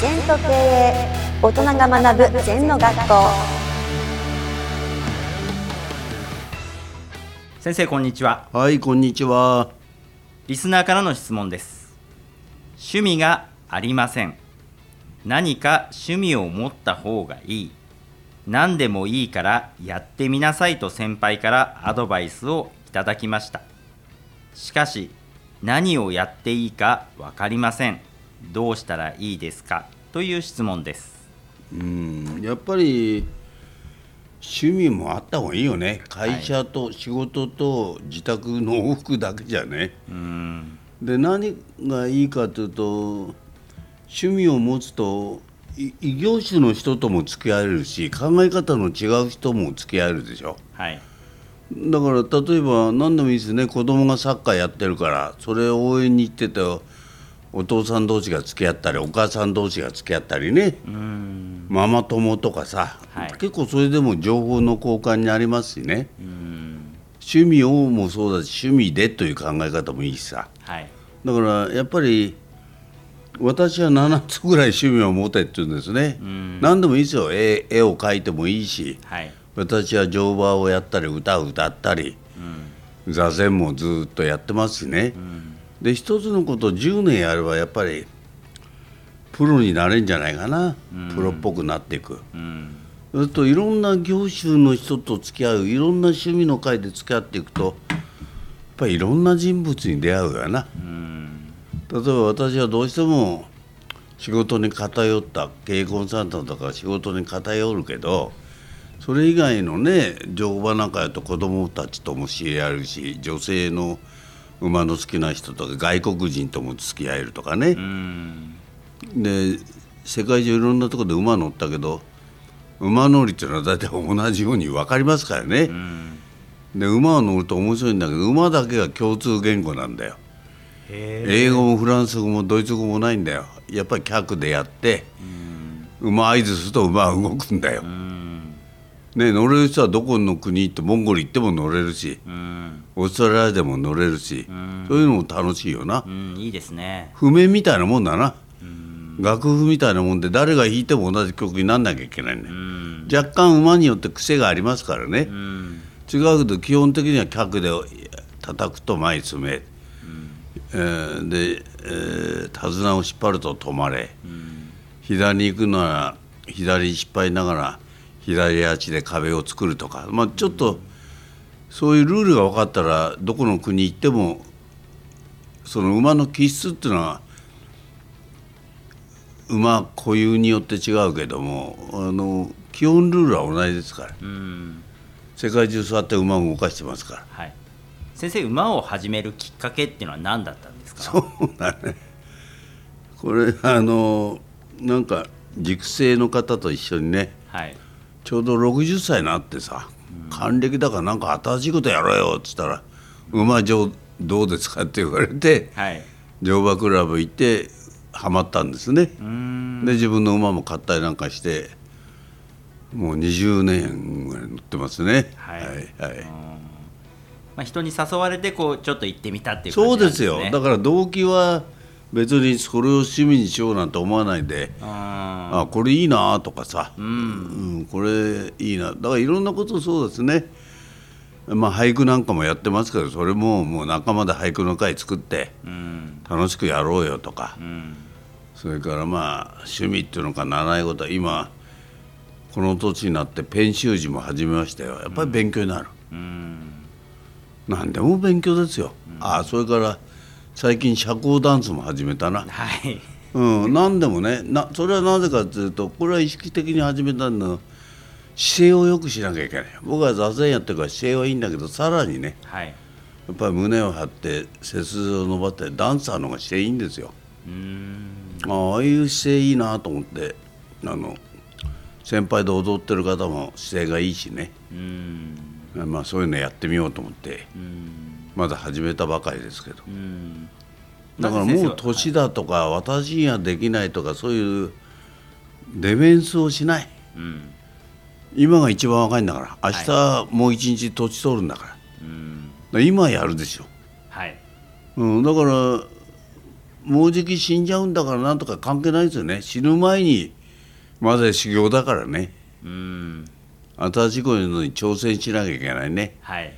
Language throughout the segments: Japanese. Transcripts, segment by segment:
全と経営大人が学ぶ全の学校。先生こんにちは。はい、こんにちは。リスナーからの質問です。趣味がありません。何か趣味を持った方がいい。何でもいいからやってみなさいと先輩からアドバイスをいただきました。しかし何をやっていいか分かりませんどうしたらいいですか？という質問ですうん、やっぱり趣味もあった方がいいよね。会社と仕事と自宅の往復だけじゃね。うんで、何がいいかというと、趣味を持つとい異業種の人とも付き合えるし、考え方の違う人も付き合えるでしょ。はいだから例えば何でもいいですね子供がサッカーやってるからそれを応援に行っててお父さん同士が付き合ったりお母さん同士が付き合ったりね。うん。ママ友とかさ、はい。結構それでも情報の交換になりますしね。うん。趣味をもそうだし趣味でという考え方もいいしさ。はい。だからやっぱり私は7つぐらい趣味を持てって言うんですね、ん。何でもいいですよ。絵絵を描いてもいいし。はい。私は乗馬をやったり歌を歌ったり。うん。座禅もずっとやってますしね、うんで一つのことを10年やればやっぱりプロになれるんじゃないかな、プロっぽくなっていく。うん。それといろんな業種の人と付き合ういろんな趣味の会で付き合っていくとやっぱりいろんな人物に出会うよな。うん。例えば私はどうしても仕事に偏った経営コンサルタントとか仕事に偏るけどそれ以外のね乗馬なんかやと子供たちとも知り合えるし女性の馬の好きな人とか外国人とも付き合えるとかね。う、ん。で世界中いろんなところで馬乗ったけど馬乗りっていうのは大体同じように分かりますからね、うん。で馬を乗ると面白いんだけど馬だけが共通言語なんだよ。へ英語もフランス語もドイツ語もないんだよ。やっぱり客でやって馬合図すると馬は動くんだよ。う、んね、乗れる人はどこの国行ってモンゴル行っても乗れるしうん。オーストラリアでも乗れるし、ん。そういうのも楽しいよな。うんいいですね。譜面みたいなもんだな。うん。楽譜みたいなもんで誰が弾いても同じ曲になんなきゃいけないね、うん。若干馬によって癖がありますからね、うん。違うけど基本的には客で叩くと前に進め、えーで、えー手綱を引っ張ると止まれ、左に行くなら左に引っ張りながら左足で壁を作るとか、まあ、ちょっとそういうルールが分かったらどこの国行ってもその馬の気質っていうのは馬固有によって違うけどもあの基本ルールは同じですから。うん。世界中座って馬を動かしてますから。はい。先生馬を始めるきっかけっていうのは何だったんですか？そうだね。これあのなんか熟成の方と一緒にねはいちょうど60歳になってさ、還暦だからなんか新しいことやろうよっつったら「馬上どうですか?」って言われてはい乗馬クラブ行ってハマったんですね。で自分の馬も買ったりなんかしてもう20年ぐらい乗ってますね。はいはいはいまあ、人に誘われてこうちょっと行ってみたっていう感じそうですよだから動機は別にそれを趣味にしようなんて思わないでああこれいいなとかさ、うん。うんこれいいな。だからいろんなことそうですね。まあ俳句なんかもやってますけどそれももう仲間で俳句の会作ってうん。楽しくやろうよとか。うん。それからまあ趣味っていうのか習い事。は今この年になってペン習字も始めましたよ。やっぱり勉強になる、うん。何でも勉強ですよ、あそれから最近社交ダンスも始めたな。はい。うん、何でもねなそれはなぜかというとこれは意識的に始めたのは姿勢を良くしなきゃいけない。僕は座禅やってるから姿勢はいいんだけどさらにねはい。やっぱり胸を張って背筋を伸ばしてダンサーの方が姿勢いいんですよ。うーん。ああいう姿勢いいなと思ってあの先輩で踊ってる方も姿勢がいいしね、うん。まあ、そういうのやってみようと思って。うん。まだ始めたばかりですけど。うん。だからもう年だとか私にはできないとかそういうデメンスをしない。うん。今が一番若いんだから明日もう一日年取るんだから,、うん。今やるでしょ、はい。うん、だからもうじき死んじゃうんだからなんとか関係ないですよね。死ぬ前にまだ修行だからね。うん。新しいことに挑戦しなきゃいけないね。はい。だか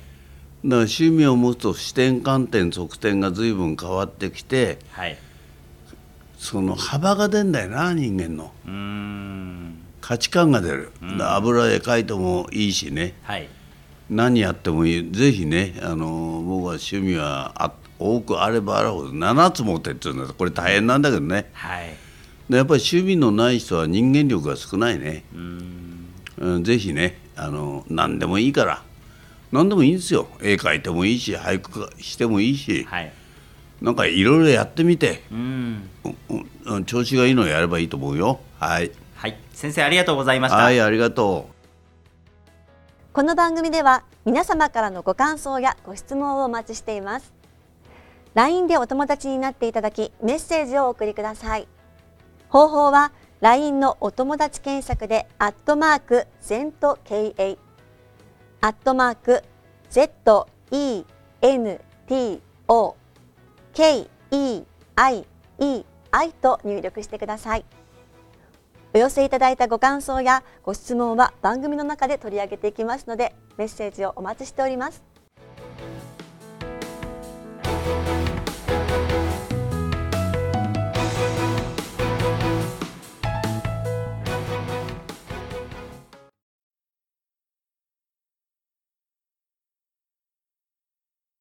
ら趣味を持つと視点観点側点が随分変わってきてはい。その幅が出んだよな人間の。うーん。価値観が出る、だから油絵描いてもいいしね。はい。何やってもいい。ぜひねあの僕は趣味はあ多くあればあるほど7つ持ってって言うんだ。これ大変なんだけどね。はいでやっぱり趣味のない人は人間力が少ないね、うーん。うん、ぜひねあの何でもいいから。何でもいいんですよ。絵描いてもいいし俳句してもいいし。はい。なんかいろいろやってみて、うん、調子がいいのをやればいいと思うよ。はい。はい。先生ありがとうございました。はいありがとう。この番組では皆様からのご感想やご質問をお待ちしています。LINE でお友達になっていただきメッセージをお送りください方法は LINE のお友達検索でアットマーク ZENTKA アットマーク ZENTO KEIEI と入力してください。お寄せいただいたご感想やご質問は番組の中で取り上げていきますのでメッセージをお待ちしております。